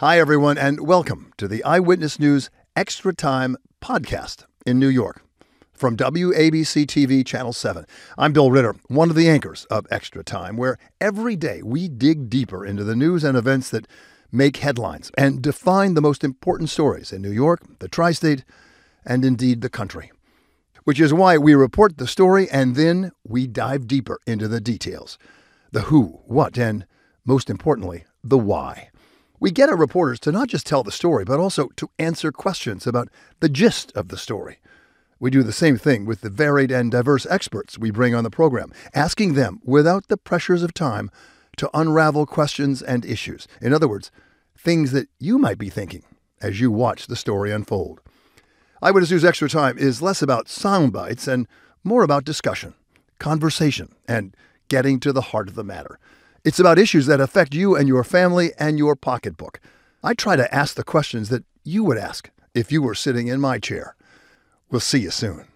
Hi, everyone, and welcome to the Eyewitness News Extra Time podcast in New York. From WABC TV Channel 7, I'm Bill Ritter, one of the anchors of Extra Time, where every day we dig deeper into the news and events that make headlines and define the most important stories in New York, the tri state, and indeed the country. Which is why we report the story and then we dive deeper into the details the who, what, and most importantly, the why. We get our reporters to not just tell the story, but also to answer questions about the gist of the story. We do the same thing with the varied and diverse experts we bring on the program, asking them, without the pressures of time, to unravel questions and issues. In other words, things that you might be thinking as you watch the story unfold. Eyewitness News Extra Time is less about sound bites and more about discussion, conversation, and getting to the heart of the matter. It's about issues that affect you and your family and your pocketbook. I try to ask the questions that you would ask if you were sitting in my chair. We'll see you soon.